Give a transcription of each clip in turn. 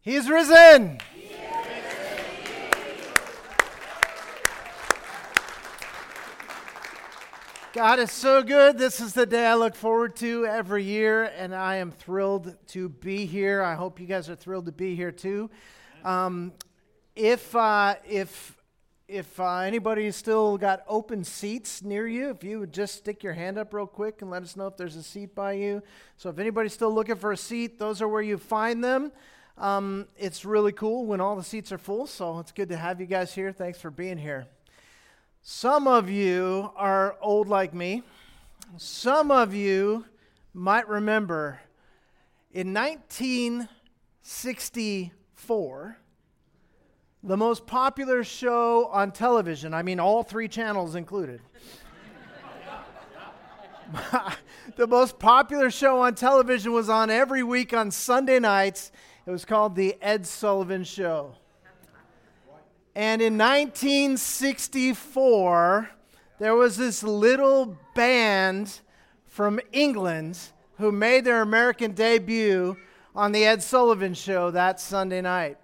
He's risen. God is so good. This is the day I look forward to every year, and I am thrilled to be here. I hope you guys are thrilled to be here too. Um, if uh, if if uh, anybody's still got open seats near you, if you would just stick your hand up real quick and let us know if there's a seat by you. So if anybody's still looking for a seat, those are where you find them. Um, it's really cool when all the seats are full, so it's good to have you guys here. Thanks for being here. Some of you are old like me. Some of you might remember in 1964, the most popular show on television, I mean, all three channels included. the most popular show on television was on every week on Sunday nights. It was called The Ed Sullivan Show. And in 1964, there was this little band from England who made their American debut on The Ed Sullivan Show that Sunday night.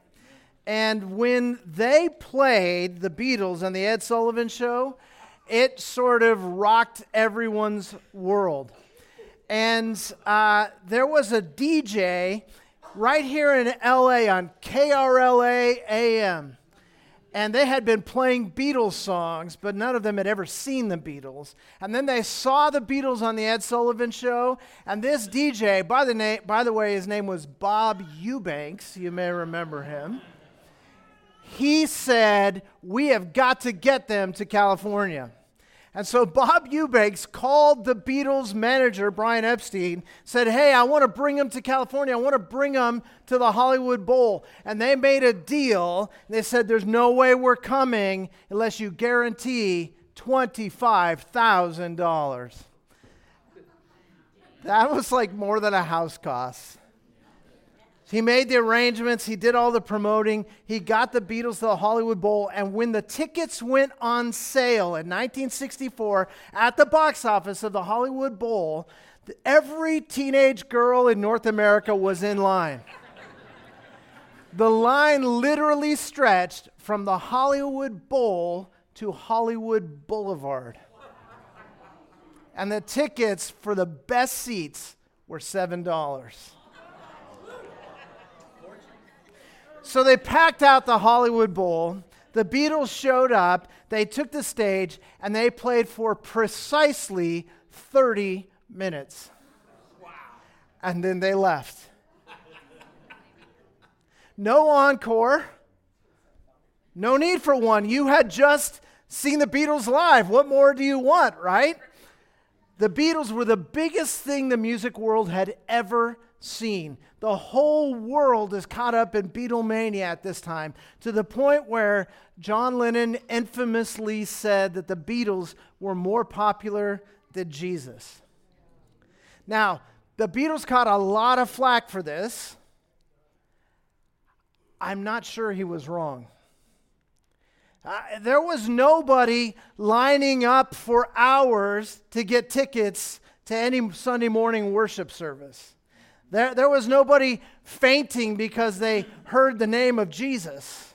And when they played the Beatles on The Ed Sullivan Show, it sort of rocked everyone's world. And uh, there was a DJ right here in LA on KRLA AM. And they had been playing Beatles songs, but none of them had ever seen the Beatles. And then they saw the Beatles on the Ed Sullivan show. And this DJ, by the, na- by the way, his name was Bob Eubanks. You may remember him. He said, We have got to get them to California. And so Bob Eubanks called the Beatles manager, Brian Epstein, said, Hey, I want to bring them to California. I want to bring them to the Hollywood Bowl. And they made a deal. They said, There's no way we're coming unless you guarantee $25,000. That was like more than a house cost. He made the arrangements, he did all the promoting, he got the Beatles to the Hollywood Bowl, and when the tickets went on sale in 1964 at the box office of the Hollywood Bowl, every teenage girl in North America was in line. the line literally stretched from the Hollywood Bowl to Hollywood Boulevard. And the tickets for the best seats were $7. So they packed out the Hollywood Bowl. The Beatles showed up, they took the stage, and they played for precisely 30 minutes. Wow. And then they left. No encore. No need for one. You had just seen the Beatles live. What more do you want, right? The Beatles were the biggest thing the music world had ever seen. The whole world is caught up in Beatlemania at this time, to the point where John Lennon infamously said that the Beatles were more popular than Jesus. Now, the Beatles caught a lot of flack for this. I'm not sure he was wrong. Uh, there was nobody lining up for hours to get tickets to any Sunday morning worship service. There, there was nobody fainting because they heard the name of Jesus.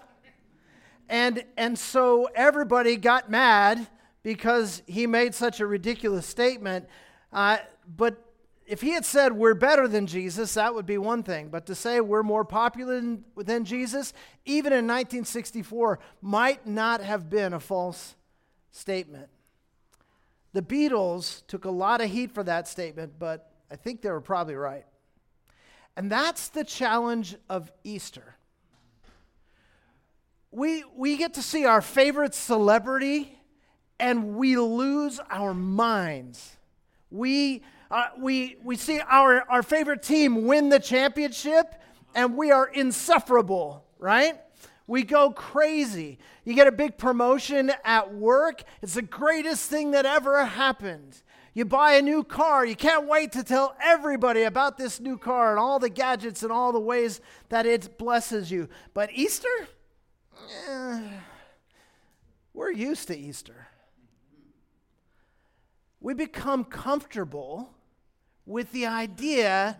And, and so everybody got mad because he made such a ridiculous statement. Uh, but if he had said we're better than Jesus, that would be one thing. But to say we're more popular than, than Jesus, even in 1964, might not have been a false statement. The Beatles took a lot of heat for that statement, but I think they were probably right. And that's the challenge of Easter. We, we get to see our favorite celebrity and we lose our minds. We, uh, we, we see our, our favorite team win the championship and we are insufferable, right? We go crazy. You get a big promotion at work, it's the greatest thing that ever happened. You buy a new car, you can't wait to tell everybody about this new car and all the gadgets and all the ways that it blesses you. But Easter? Eh, we're used to Easter. We become comfortable with the idea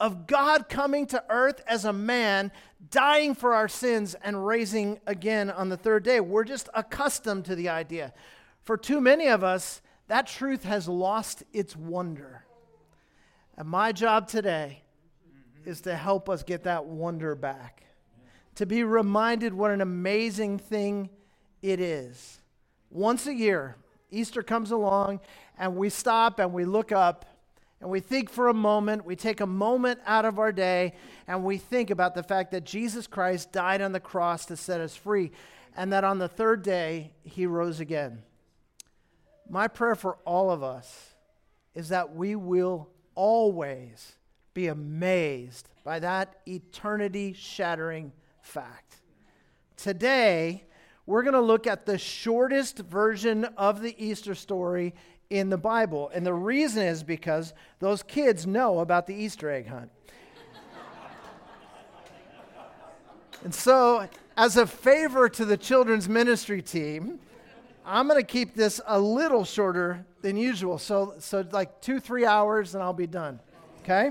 of God coming to earth as a man, dying for our sins, and raising again on the third day. We're just accustomed to the idea. For too many of us, that truth has lost its wonder. And my job today is to help us get that wonder back, to be reminded what an amazing thing it is. Once a year, Easter comes along, and we stop and we look up and we think for a moment, we take a moment out of our day, and we think about the fact that Jesus Christ died on the cross to set us free, and that on the third day, he rose again. My prayer for all of us is that we will always be amazed by that eternity shattering fact. Today, we're going to look at the shortest version of the Easter story in the Bible. And the reason is because those kids know about the Easter egg hunt. and so, as a favor to the children's ministry team, I'm going to keep this a little shorter than usual. So, so like two, three hours, and I'll be done. Okay?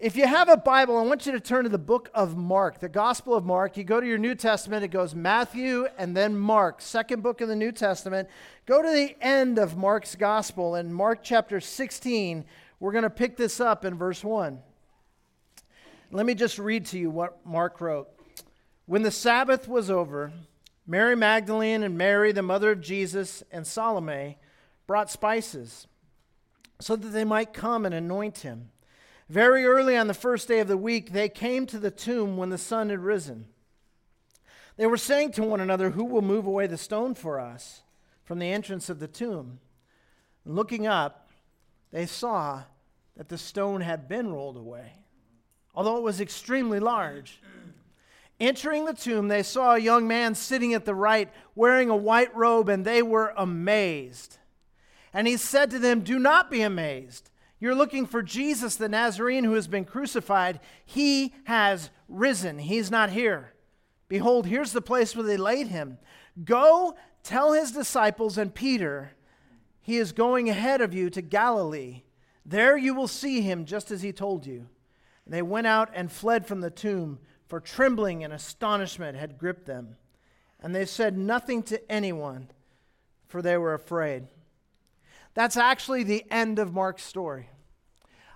If you have a Bible, I want you to turn to the book of Mark, the Gospel of Mark. You go to your New Testament, it goes Matthew and then Mark, second book of the New Testament. Go to the end of Mark's Gospel in Mark chapter 16. We're going to pick this up in verse 1. Let me just read to you what Mark wrote. When the Sabbath was over, Mary Magdalene and Mary, the mother of Jesus, and Salome brought spices so that they might come and anoint him. Very early on the first day of the week, they came to the tomb when the sun had risen. They were saying to one another, Who will move away the stone for us from the entrance of the tomb? And looking up, they saw that the stone had been rolled away, although it was extremely large. Entering the tomb, they saw a young man sitting at the right, wearing a white robe, and they were amazed. And he said to them, Do not be amazed. You're looking for Jesus, the Nazarene who has been crucified. He has risen. He's not here. Behold, here's the place where they laid him. Go tell his disciples and Peter, he is going ahead of you to Galilee. There you will see him just as he told you. And they went out and fled from the tomb, for trembling and astonishment had gripped them. And they said nothing to anyone, for they were afraid. That's actually the end of Mark's story.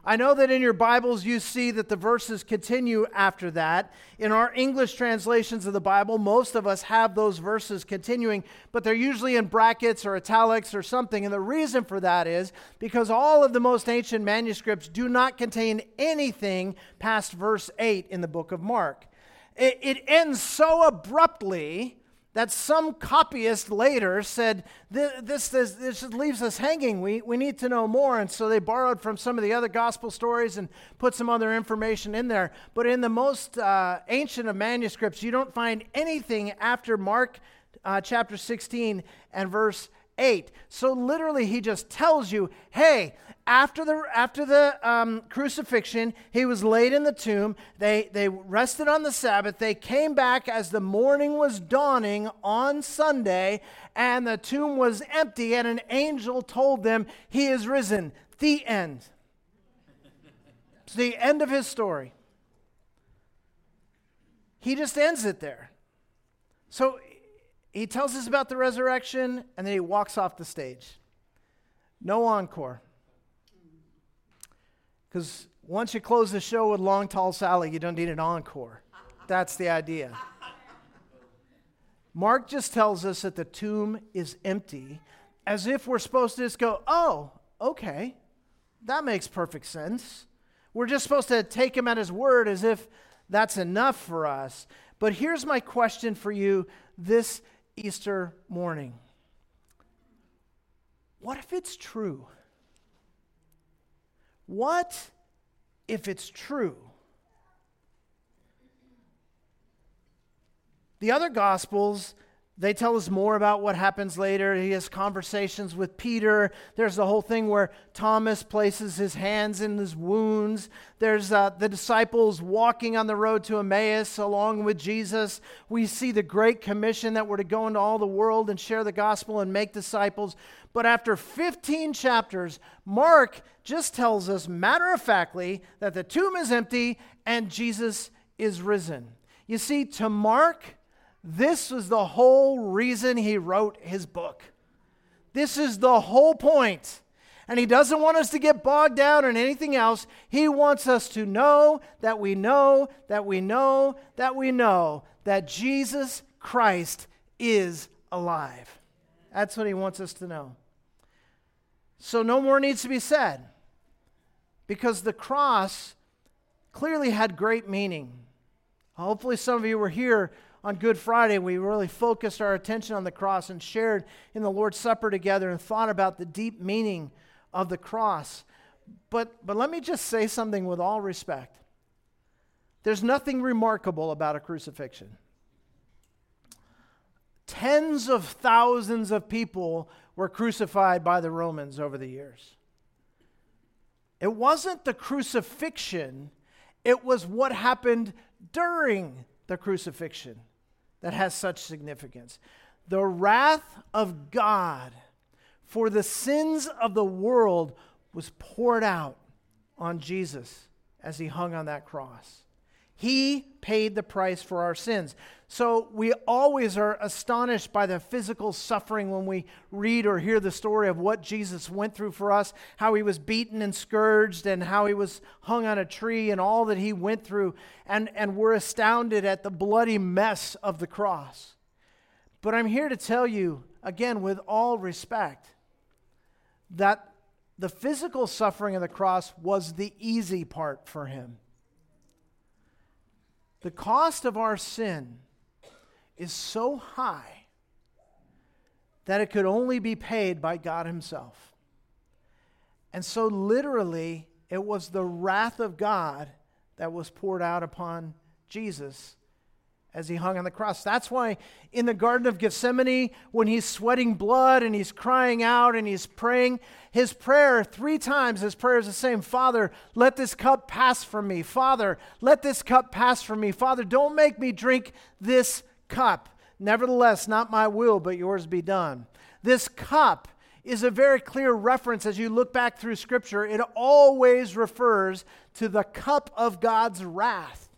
I know that in your Bibles you see that the verses continue after that. In our English translations of the Bible, most of us have those verses continuing, but they're usually in brackets or italics or something. And the reason for that is because all of the most ancient manuscripts do not contain anything past verse 8 in the book of Mark. It, it ends so abruptly that some copyist later said, this, this, this leaves us hanging. We, we need to know more. And so they borrowed from some of the other gospel stories and put some other information in there. But in the most uh, ancient of manuscripts, you don't find anything after Mark uh, chapter 16 and verse 8. So literally, he just tells you, hey, after the, after the um, crucifixion, he was laid in the tomb. They, they rested on the Sabbath. They came back as the morning was dawning on Sunday, and the tomb was empty, and an angel told them, He is risen. The end. It's the end of his story. He just ends it there. So he tells us about the resurrection, and then he walks off the stage. No encore. Because once you close the show with Long Tall Sally, you don't need an encore. That's the idea. Mark just tells us that the tomb is empty, as if we're supposed to just go, oh, okay, that makes perfect sense. We're just supposed to take him at his word as if that's enough for us. But here's my question for you this Easter morning What if it's true? What if it's true? The other gospels, they tell us more about what happens later. He has conversations with Peter. There's the whole thing where Thomas places his hands in his wounds. There's uh, the disciples walking on the road to Emmaus along with Jesus. We see the great commission that we're to go into all the world and share the gospel and make disciples. But after 15 chapters, Mark just tells us matter of factly that the tomb is empty and Jesus is risen. You see, to Mark, this was the whole reason he wrote his book. This is the whole point. And he doesn't want us to get bogged down in anything else. He wants us to know that we know that we know that we know that Jesus Christ is alive. That's what he wants us to know. So no more needs to be said because the cross clearly had great meaning. Hopefully, some of you were here on Good Friday, we really focused our attention on the cross and shared in the Lord's Supper together and thought about the deep meaning of the cross. But, but let me just say something with all respect. There's nothing remarkable about a crucifixion. Tens of thousands of people were crucified by the Romans over the years. It wasn't the crucifixion, it was what happened during the crucifixion that has such significance. The wrath of God for the sins of the world was poured out on Jesus as he hung on that cross. He paid the price for our sins. So we always are astonished by the physical suffering when we read or hear the story of what Jesus went through for us, how he was beaten and scourged, and how he was hung on a tree, and all that he went through. And, and we're astounded at the bloody mess of the cross. But I'm here to tell you, again, with all respect, that the physical suffering of the cross was the easy part for him. The cost of our sin is so high that it could only be paid by God Himself. And so, literally, it was the wrath of God that was poured out upon Jesus as he hung on the cross. That's why in the Garden of Gethsemane, when he's sweating blood and he's crying out and he's praying, his prayer, three times, his prayer is the same Father, let this cup pass from me. Father, let this cup pass from me. Father, don't make me drink this cup. Nevertheless, not my will, but yours be done. This cup is a very clear reference as you look back through Scripture. It always refers to the cup of God's wrath.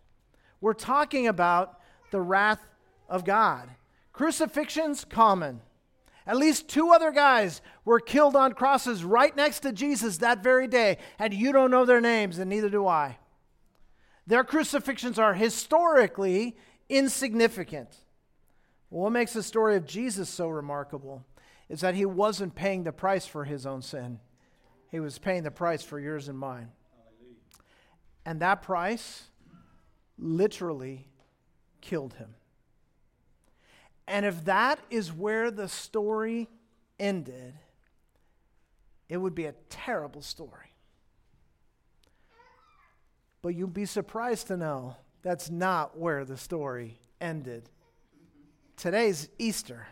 We're talking about the wrath of God. Crucifixions, common. At least two other guys were killed on crosses right next to Jesus that very day, and you don't know their names, and neither do I. Their crucifixions are historically insignificant. what makes the story of Jesus so remarkable is that he wasn't paying the price for his own sin, he was paying the price for yours and mine. And that price literally killed him. And if that is where the story ended, it would be a terrible story. But you'd be surprised to know that's not where the story ended. Today's Easter.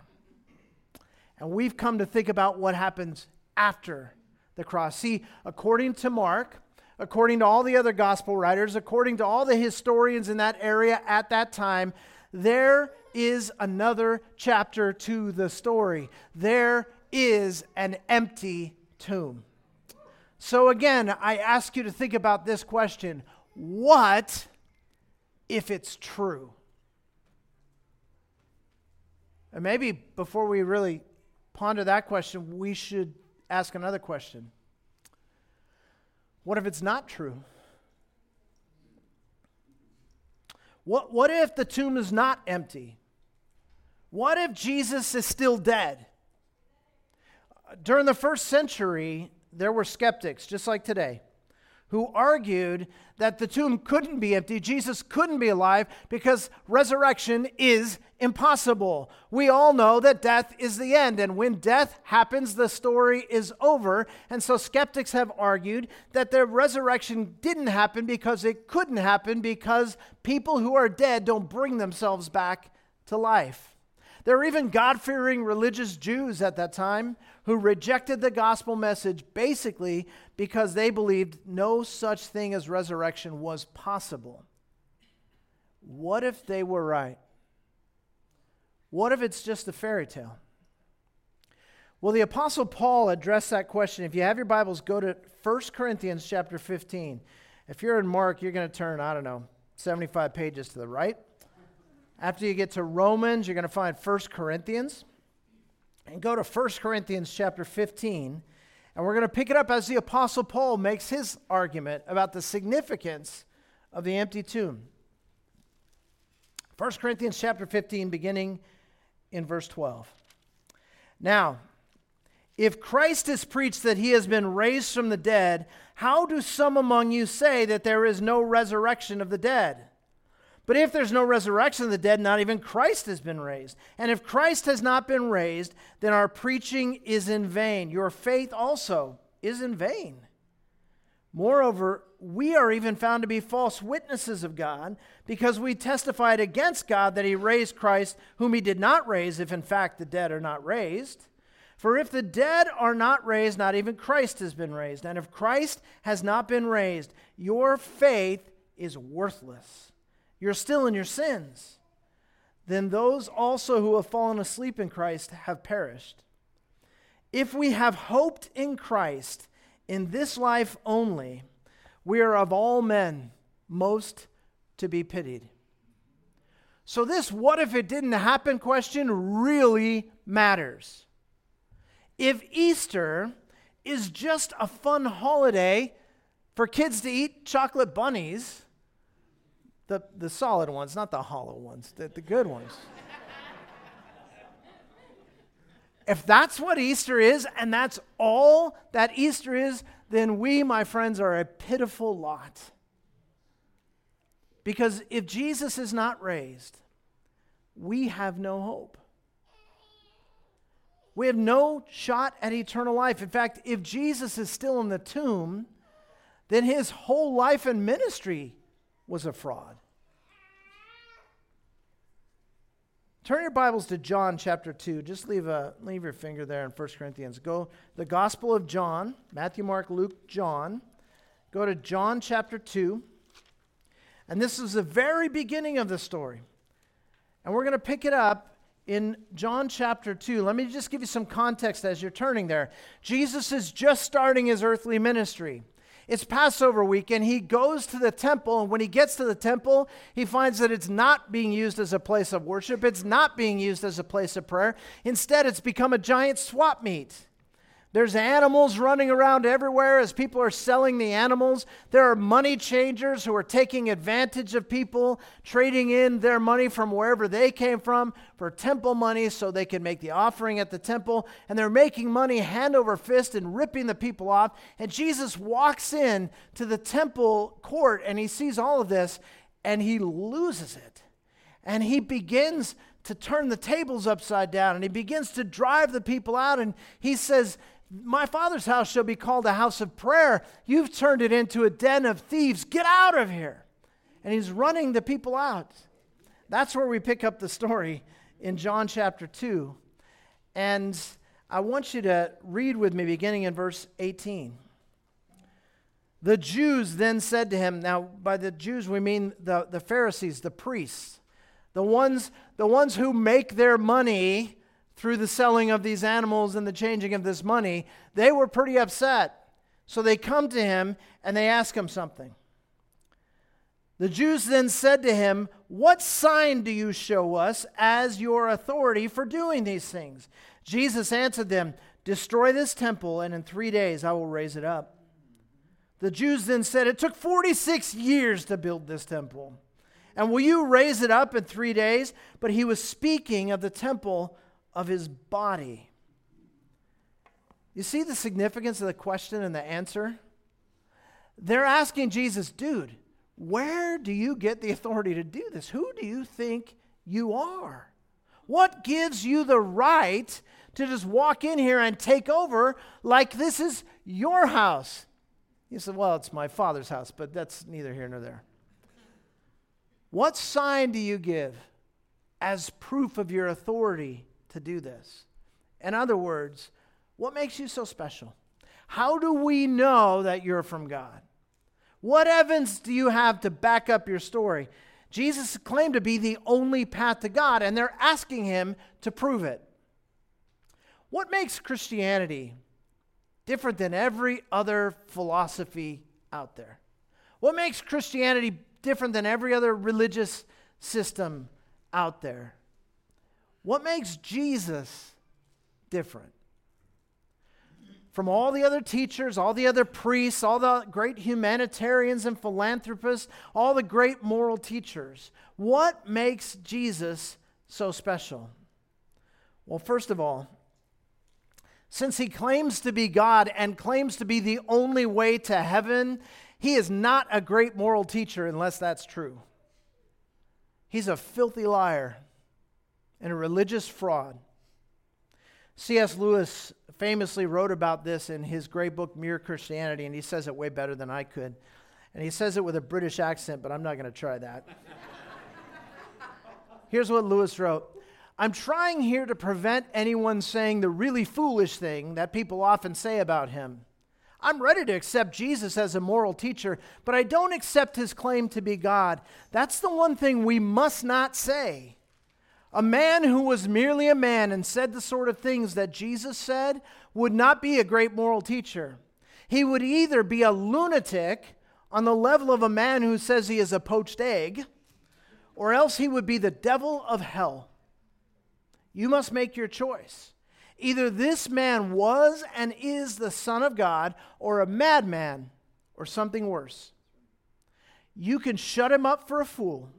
And we've come to think about what happens after the cross. See, according to Mark, according to all the other gospel writers, according to all the historians in that area at that time, there is another chapter to the story. There is an empty tomb. So, again, I ask you to think about this question What if it's true? And maybe before we really ponder that question, we should ask another question what if it's not true? What, what if the tomb is not empty? What if Jesus is still dead? During the first century, there were skeptics, just like today, who argued that the tomb couldn't be empty, Jesus couldn't be alive, because resurrection is impossible. We all know that death is the end, and when death happens, the story is over. And so skeptics have argued that the resurrection didn't happen because it couldn't happen because people who are dead don't bring themselves back to life. There were even God fearing religious Jews at that time who rejected the gospel message basically because they believed no such thing as resurrection was possible. What if they were right? What if it's just a fairy tale? Well, the apostle Paul addressed that question. If you have your Bibles, go to 1 Corinthians chapter 15. If you're in Mark, you're going to turn, I don't know, 75 pages to the right. After you get to Romans, you're going to find 1 Corinthians. And go to 1 Corinthians chapter 15. And we're going to pick it up as the Apostle Paul makes his argument about the significance of the empty tomb. 1 Corinthians chapter 15, beginning in verse 12. Now, if Christ is preached that he has been raised from the dead, how do some among you say that there is no resurrection of the dead? But if there's no resurrection of the dead, not even Christ has been raised. And if Christ has not been raised, then our preaching is in vain. Your faith also is in vain. Moreover, we are even found to be false witnesses of God because we testified against God that he raised Christ, whom he did not raise, if in fact the dead are not raised. For if the dead are not raised, not even Christ has been raised. And if Christ has not been raised, your faith is worthless. You're still in your sins. Then those also who have fallen asleep in Christ have perished. If we have hoped in Christ in this life only, we are of all men most to be pitied. So, this what if it didn't happen question really matters if Easter is just a fun holiday for kids to eat chocolate bunnies, the, the solid ones, not the hollow ones, the, the good ones. if that's what Easter is and that's all that Easter is, then we, my friends, are a pitiful lot. Because if Jesus is not raised, we have no hope. We have no shot at eternal life. In fact, if Jesus is still in the tomb, then his whole life and ministry was a fraud. Turn your Bibles to John chapter 2. Just leave, a, leave your finger there in 1 Corinthians. Go the Gospel of John, Matthew, Mark, Luke, John. Go to John chapter 2. And this is the very beginning of the story. And we're going to pick it up in John chapter 2, let me just give you some context as you're turning there. Jesus is just starting his earthly ministry. It's Passover week, and he goes to the temple. And when he gets to the temple, he finds that it's not being used as a place of worship, it's not being used as a place of prayer. Instead, it's become a giant swap meet. There's animals running around everywhere as people are selling the animals. There are money changers who are taking advantage of people, trading in their money from wherever they came from for temple money so they can make the offering at the temple. And they're making money hand over fist and ripping the people off. And Jesus walks in to the temple court and he sees all of this and he loses it. And he begins to turn the tables upside down and he begins to drive the people out. And he says, my father's house shall be called a house of prayer. You've turned it into a den of thieves. Get out of here. And he's running the people out. That's where we pick up the story in John chapter 2. And I want you to read with me beginning in verse 18. The Jews then said to him, now by the Jews we mean the, the Pharisees, the priests, the ones, the ones who make their money through the selling of these animals and the changing of this money, they were pretty upset. So they come to him and they ask him something. The Jews then said to him, What sign do you show us as your authority for doing these things? Jesus answered them, Destroy this temple, and in three days I will raise it up. The Jews then said, It took 46 years to build this temple. And will you raise it up in three days? But he was speaking of the temple of his body. You see the significance of the question and the answer? They're asking Jesus, dude, where do you get the authority to do this? Who do you think you are? What gives you the right to just walk in here and take over like this is your house? He said, Well, it's my father's house, but that's neither here nor there. What sign do you give as proof of your authority to do this. In other words, what makes you so special? How do we know that you're from God? What evidence do you have to back up your story? Jesus claimed to be the only path to God, and they're asking him to prove it. What makes Christianity different than every other philosophy out there? What makes Christianity different than every other religious system out there? What makes Jesus different? From all the other teachers, all the other priests, all the great humanitarians and philanthropists, all the great moral teachers, what makes Jesus so special? Well, first of all, since he claims to be God and claims to be the only way to heaven, he is not a great moral teacher unless that's true. He's a filthy liar and a religious fraud. C.S. Lewis famously wrote about this in his great book, Mere Christianity, and he says it way better than I could. And he says it with a British accent, but I'm not going to try that. Here's what Lewis wrote I'm trying here to prevent anyone saying the really foolish thing that people often say about him. I'm ready to accept Jesus as a moral teacher, but I don't accept his claim to be God. That's the one thing we must not say. A man who was merely a man and said the sort of things that Jesus said would not be a great moral teacher. He would either be a lunatic on the level of a man who says he is a poached egg, or else he would be the devil of hell. You must make your choice. Either this man was and is the Son of God, or a madman, or something worse. You can shut him up for a fool.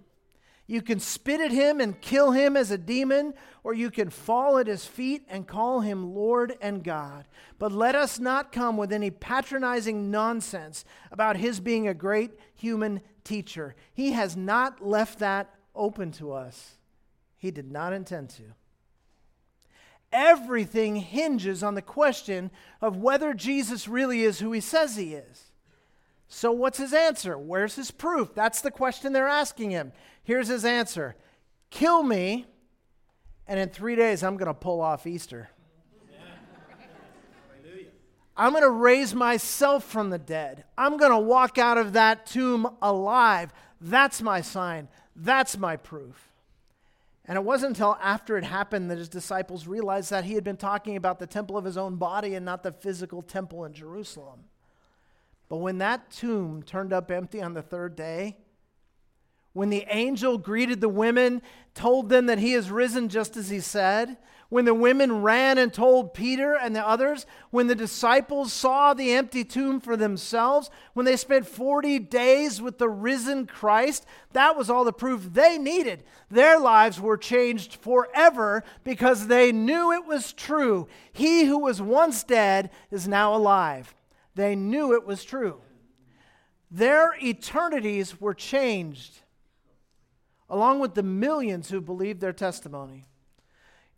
You can spit at him and kill him as a demon, or you can fall at his feet and call him Lord and God. But let us not come with any patronizing nonsense about his being a great human teacher. He has not left that open to us, he did not intend to everything hinges on the question of whether Jesus really is who he says he is. So, what's his answer? Where's his proof? That's the question they're asking him. Here's his answer Kill me, and in three days, I'm going to pull off Easter. I'm going to raise myself from the dead. I'm going to walk out of that tomb alive. That's my sign. That's my proof. And it wasn't until after it happened that his disciples realized that he had been talking about the temple of his own body and not the physical temple in Jerusalem. But when that tomb turned up empty on the third day, when the angel greeted the women, told them that he is risen just as he said, when the women ran and told Peter and the others, when the disciples saw the empty tomb for themselves, when they spent 40 days with the risen Christ, that was all the proof they needed. Their lives were changed forever because they knew it was true. He who was once dead is now alive. They knew it was true. Their eternities were changed, along with the millions who believed their testimony.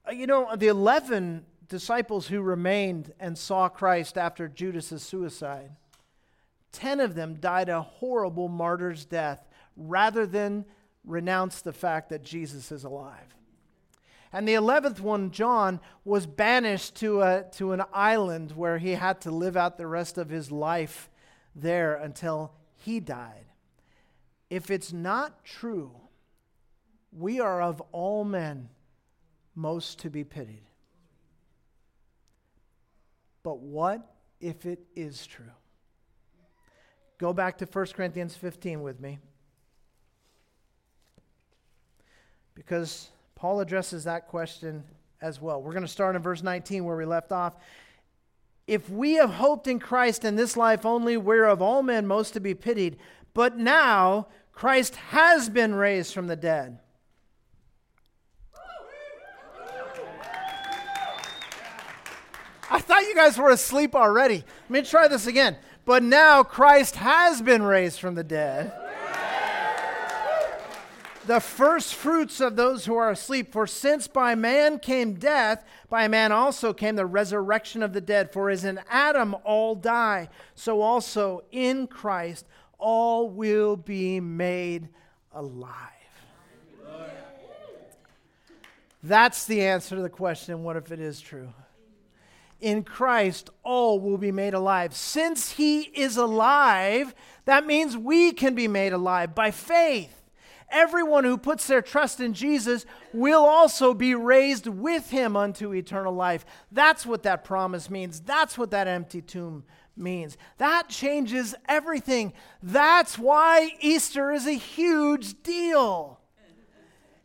Uh, you know, the 11 disciples who remained and saw Christ after Judas's suicide, 10 of them died a horrible martyr's death rather than renounce the fact that Jesus is alive. And the 11th one, John, was banished to, a, to an island where he had to live out the rest of his life there until he died. If it's not true, we are of all men most to be pitied. But what if it is true? Go back to 1 Corinthians 15 with me. Because Paul addresses that question as well. We're going to start in verse 19 where we left off. If we have hoped in Christ in this life only, we're of all men most to be pitied. But now Christ has been raised from the dead I thought you guys were asleep already. Let me try this again. But now Christ has been raised from the dead. The first fruits of those who are asleep. For since by man came death, by man also came the resurrection of the dead. For as in Adam all die, so also in Christ all will be made alive. That's the answer to the question what if it is true? In Christ, all will be made alive. Since He is alive, that means we can be made alive by faith. Everyone who puts their trust in Jesus will also be raised with Him unto eternal life. That's what that promise means. That's what that empty tomb means. That changes everything. That's why Easter is a huge deal.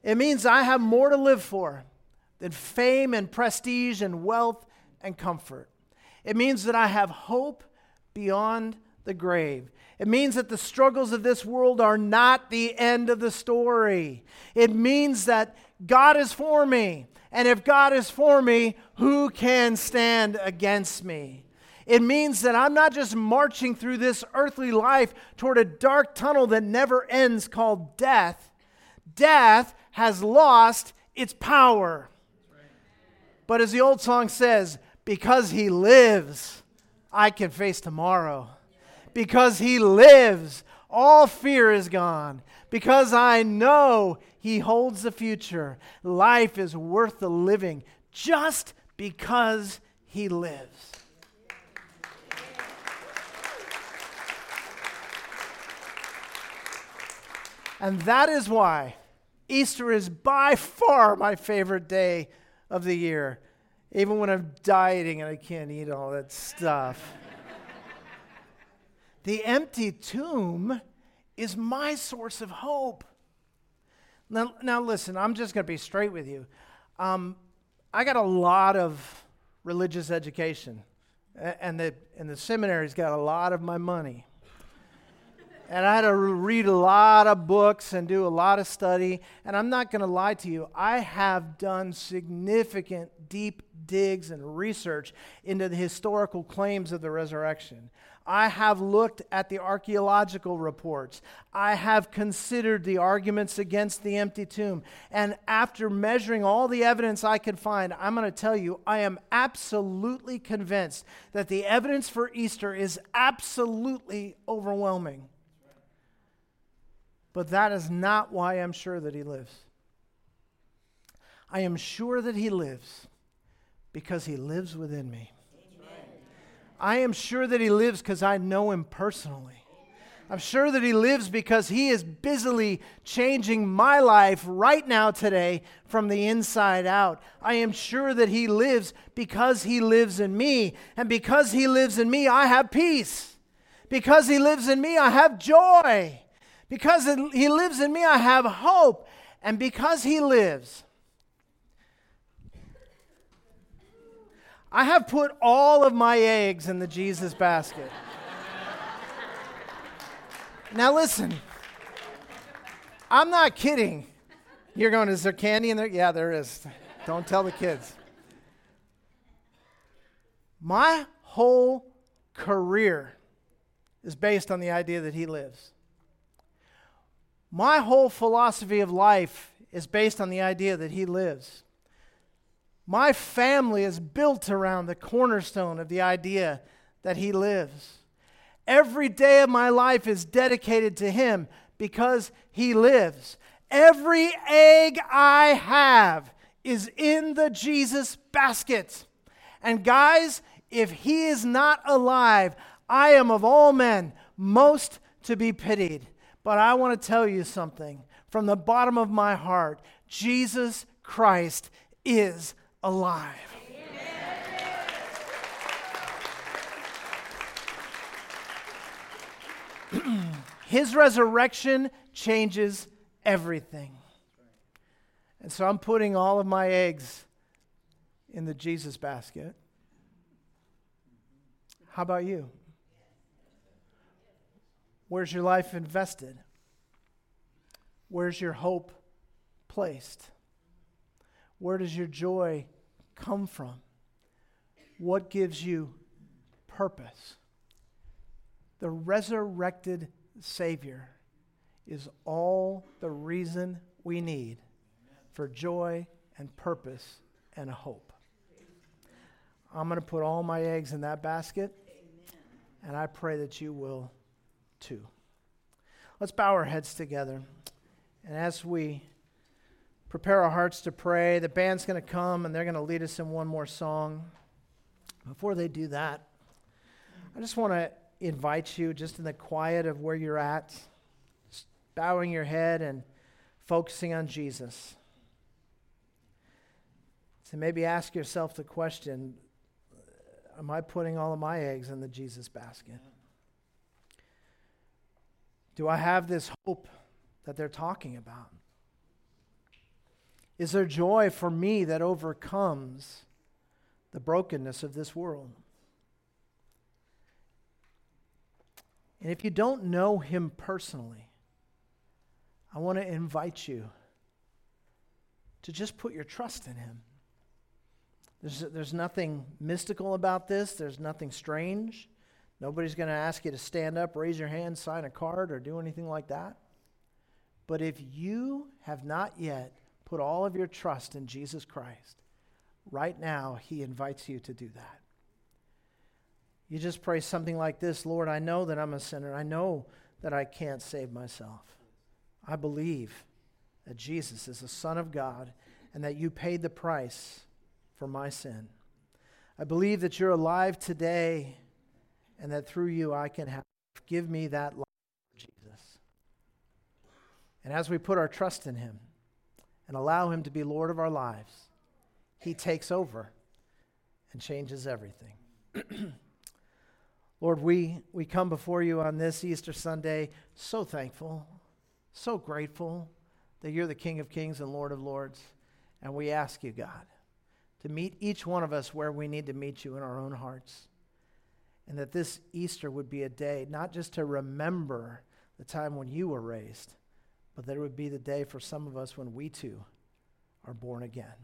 It means I have more to live for than fame and prestige and wealth and comfort. It means that I have hope beyond the grave. It means that the struggles of this world are not the end of the story. It means that God is for me. And if God is for me, who can stand against me? It means that I'm not just marching through this earthly life toward a dark tunnel that never ends called death. Death has lost its power. But as the old song says, because he lives, I can face tomorrow. Because he lives, all fear is gone. Because I know he holds the future, life is worth the living just because he lives. And that is why Easter is by far my favorite day of the year, even when I'm dieting and I can't eat all that stuff. The empty tomb is my source of hope. Now, now listen, I'm just going to be straight with you. Um, I got a lot of religious education, and the, and the seminary's got a lot of my money and I had to read a lot of books and do a lot of study. And I'm not going to lie to you, I have done significant deep digs and research into the historical claims of the resurrection. I have looked at the archaeological reports. I have considered the arguments against the empty tomb. And after measuring all the evidence I could find, I'm going to tell you, I am absolutely convinced that the evidence for Easter is absolutely overwhelming. But that is not why I'm sure that he lives. I am sure that he lives because he lives within me. I am sure that he lives because I know him personally. I'm sure that he lives because he is busily changing my life right now, today, from the inside out. I am sure that he lives because he lives in me. And because he lives in me, I have peace. Because he lives in me, I have joy. Because He lives in me, I have hope. And because He lives, I have put all of my eggs in the Jesus basket. now, listen, I'm not kidding. You're going, is there candy in there? Yeah, there is. Don't tell the kids. My whole career is based on the idea that he lives. My whole philosophy of life is based on the idea that He lives. My family is built around the cornerstone of the idea that He lives. Every day of my life is dedicated to Him because He lives. Every egg I have is in the Jesus basket. And guys, if He is not alive, I am of all men most to be pitied. But I want to tell you something from the bottom of my heart Jesus Christ is alive. His resurrection changes everything. And so I'm putting all of my eggs in the Jesus basket. How about you? Where's your life invested? Where's your hope placed? Where does your joy come from? What gives you purpose? The resurrected Savior is all the reason we need for joy and purpose and hope. I'm going to put all my eggs in that basket, and I pray that you will 2. Let's bow our heads together. And as we prepare our hearts to pray. The band's going to come and they're going to lead us in one more song. Before they do that, I just want to invite you, just in the quiet of where you're at, just bowing your head and focusing on Jesus. To maybe ask yourself the question Am I putting all of my eggs in the Jesus basket? Do I have this hope that they're talking about? Is there joy for me that overcomes the brokenness of this world? And if you don't know him personally, I want to invite you to just put your trust in him. There's, there's nothing mystical about this, there's nothing strange. Nobody's going to ask you to stand up, raise your hand, sign a card, or do anything like that. But if you have not yet put all of your trust in Jesus Christ, right now, He invites you to do that. You just pray something like this Lord, I know that I'm a sinner. I know that I can't save myself. I believe that Jesus is the Son of God and that you paid the price for my sin. I believe that you're alive today and that through you I can have. Give me that life, Jesus. And as we put our trust in Him and allow Him to be Lord of our lives, He takes over and changes everything. Lord, we, we come before you on this Easter Sunday so thankful, so grateful that you're the King of Kings and Lord of Lords. And we ask you, God, to meet each one of us where we need to meet you in our own hearts. And that this Easter would be a day not just to remember the time when you were raised, but that it would be the day for some of us when we too are born again.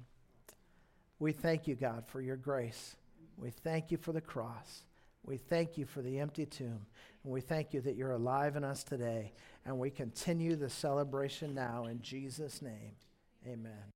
We thank you, God, for your grace. We thank you for the cross. We thank you for the empty tomb. And we thank you that you're alive in us today. And we continue the celebration now in Jesus' name. Amen.